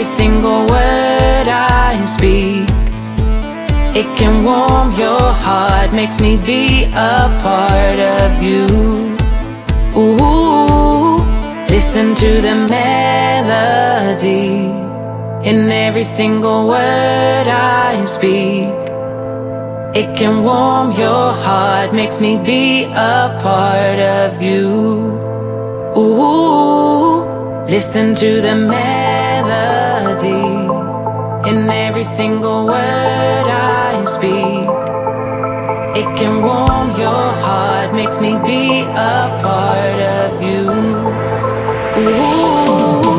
every single word I speak. It can warm your heart, makes me be a part of you. Ooh, listen to the melody in every single word I speak. It can warm your heart, makes me be a part of you. Ooh, listen to the melody in every single word I speak. It can warm your heart, makes me be a part of you. Ooh,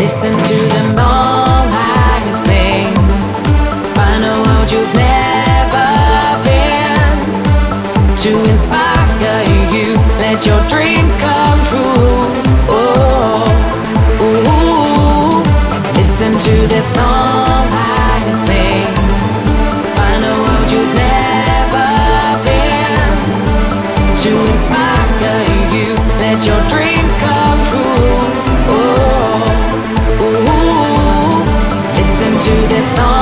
listen to the song I sing. Find a world you've never been to inspire you. Let your dreams come true. The I. Find a world you've never been to inspire you. Let your dreams come true. Oh, ooh, listen to this song.